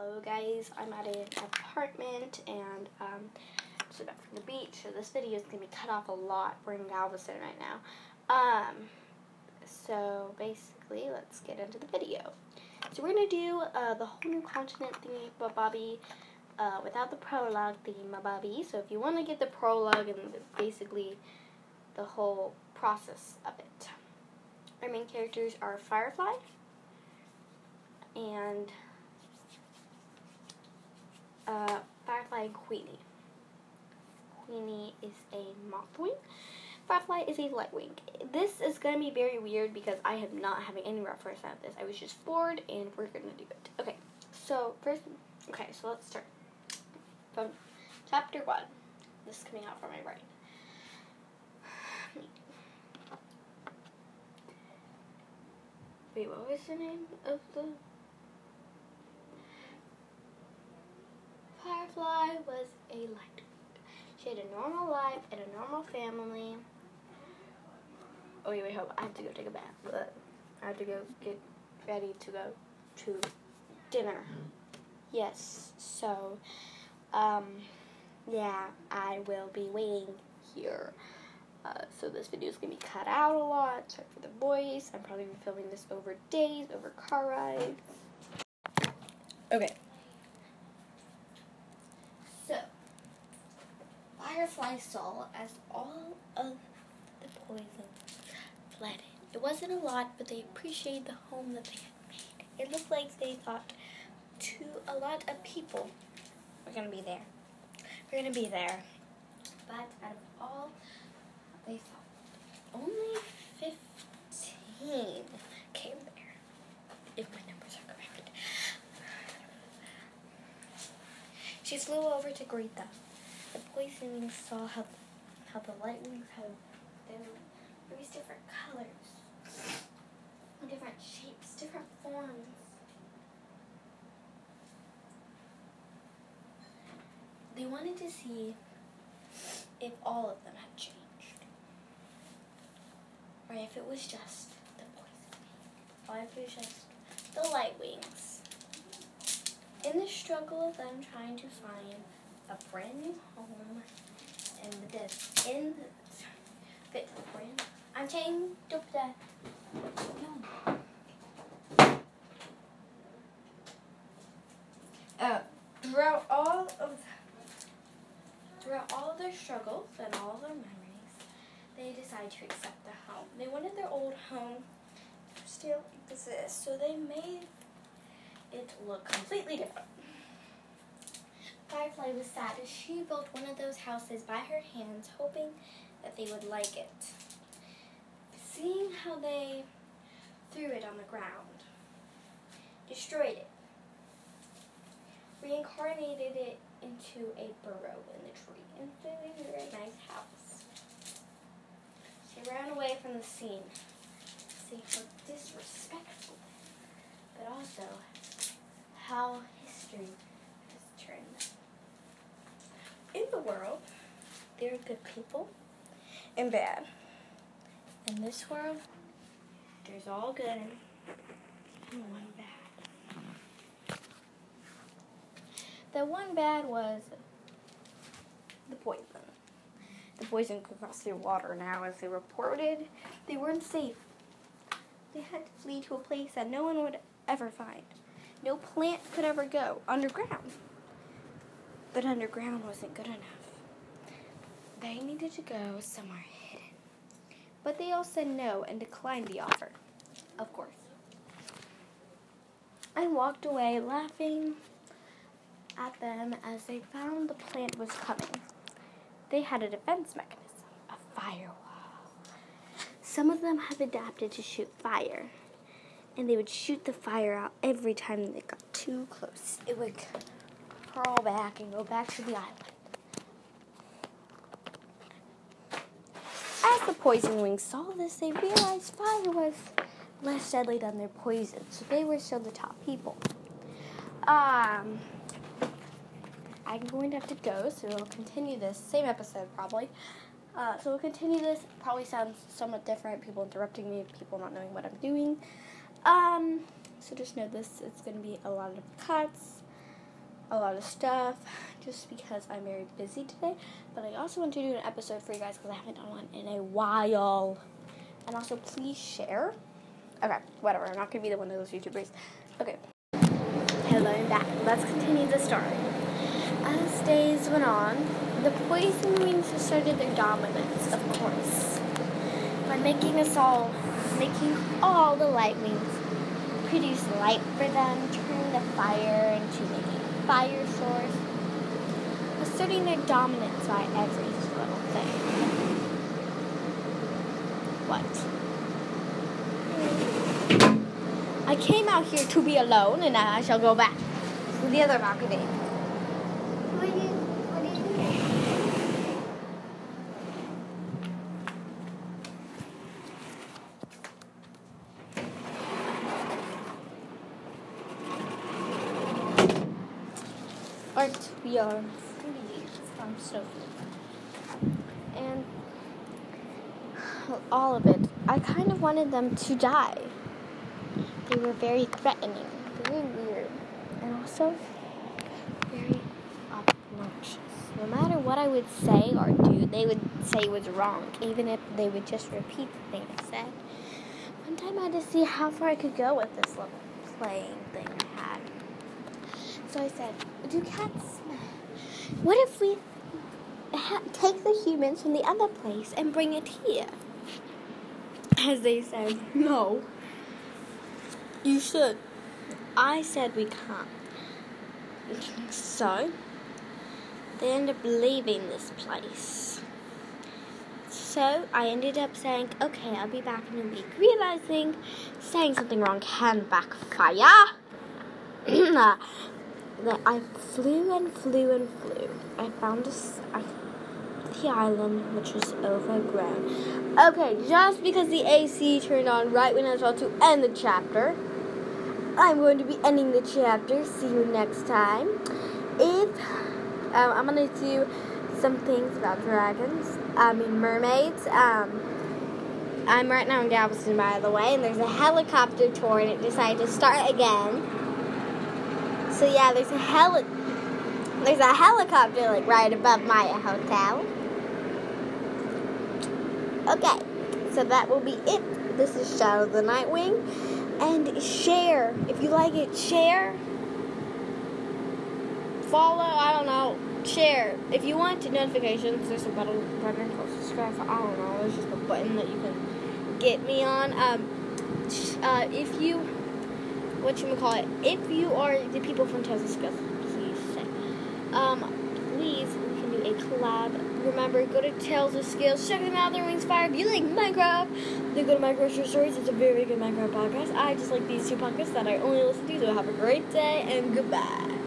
Hello guys, I'm at an apartment and um, just back from the beach, so this video is going to be cut off a lot. We're in Galveston right now. Um, so basically, let's get into the video. So we're going to do uh, the whole new continent thingy bobby uh, without the prologue thingy bobby. So if you want to get the prologue and basically the whole process of it. Our main characters are Firefly and uh, Queenie. Queenie is a mothwing. Firefly is a lightwing. This is going to be very weird because I am not having any reference at this. I was just bored and we're going to do it. Okay, so first, okay, so let's start from chapter one. This is coming out from my brain. Wait, what was the name of the Firefly was a light. She had a normal life and a normal family. Oh wait, wait, hold on. I have to go take a bath. But I have to go get ready to go to dinner. Yes, so, um, yeah, I will be waiting here. Uh, so this video is going to be cut out a lot. Sorry for the voice. I'm probably filming this over days, over car rides. Okay. So, Firefly saw as all of the poison flooded. It wasn't a lot, but they appreciated the home that they had made. It looked like they thought to a lot of people were going to be there. We're going to be there. But out of all they thought only 15 came there, if my numbers are correct. She flew over to greet them. The poison saw how, how the light wings had there these different colors, different shapes, different forms. They wanted to see if all of them had changed or if it was just the poison or if it was just the light wings. In the struggle of them trying to find a brand new home and the in the, the brand I'm saying that no. Uh, throughout all of throughout all of their struggles and all of their memories they decided to accept the home. They wanted their old home to still exist, so they made it look completely different. Firefly was sad as she built one of those houses by her hands, hoping that they would like it. Seeing how they threw it on the ground, destroyed it, reincarnated it into a burrow in the tree, and made a nice house. She ran away from the scene. See how disrespectful, but also how history has turned. In the world, there are good people and bad. In this world, there's all good and one bad. The one bad was the poison. The poison could cross through water now as they reported they weren't safe. They had to flee to a place that no one would ever find. No plant could ever go underground. But underground wasn't good enough. They needed to go somewhere hidden. But they all said no and declined the offer. Of course. I walked away laughing at them as they found the plant was coming they had a defense mechanism, a firewall. Some of them have adapted to shoot fire, and they would shoot the fire out every time they got too close. It would crawl back and go back to the island. As the poison wings saw this, they realized fire was less deadly than their poison, so they were still the top people. Um, I'm going to have to go, so we'll continue this same episode probably. Uh, so we'll continue this. Probably sounds somewhat different. People interrupting me, people not knowing what I'm doing. Um, so just know this. It's going to be a lot of cuts. A lot of stuff just because I'm very busy today. But I also want to do an episode for you guys because I haven't done one in a while. And also, please share. Okay, whatever. I'm not going to be the one of those YouTubers. Okay. Hello, I'm back. Let's continue the story. As days went on, the poison wings asserted their dominance, of course, by making us all, making all the light wings produce light for them, turn the fire into a fire source, asserting their dominance by every little thing. What? I came out here to be alone, and I shall go back to the other balcony. What do you, what do you do? We are free from Sophie? And all of it. I kind of wanted them to die. They were very threatening, very weird, and also very obnoxious. No matter what I would say or do, they would say was wrong, even if they would just repeat the thing I said. One time I had to see how far I could go with this little playing thing I had. So I said, Do cats smell? What if we ha- take the humans from the other place and bring it here? As they said, No. You should. I said we can't. So, they ended up leaving this place. So, I ended up saying, okay, I'll be back in a week, realizing saying something wrong can backfire. Uh, that I flew and flew and flew. I found I, the island, which was overgrown. Okay, just because the AC turned on right when I was about to end the chapter, I'm going to be ending the chapter. See you next time. If um, I'm gonna do some things about dragons, I mean mermaids. Um, I'm right now in Galveston, by the way, and there's a helicopter tour, and it decided to start again. So yeah, there's a heli- there's a helicopter like right above my hotel. Okay, so that will be it. This is Shadow the Nightwing, and share if you like it. Share, follow. I don't know. Share if you want to notifications. There's a button button called subscribe. I don't know. There's just a button that you can get me on. Um, uh, if you what you call it. If you are the people from Tales of Skills, please say. Um, please, we can do a collab. Remember, go to Tales of Skills, check them out. Their wings fire. If you like Minecraft, then go to Minecraft Short Stories. It's a very good Minecraft podcast. I just like these two podcasts that I only listen to. So have a great day and goodbye.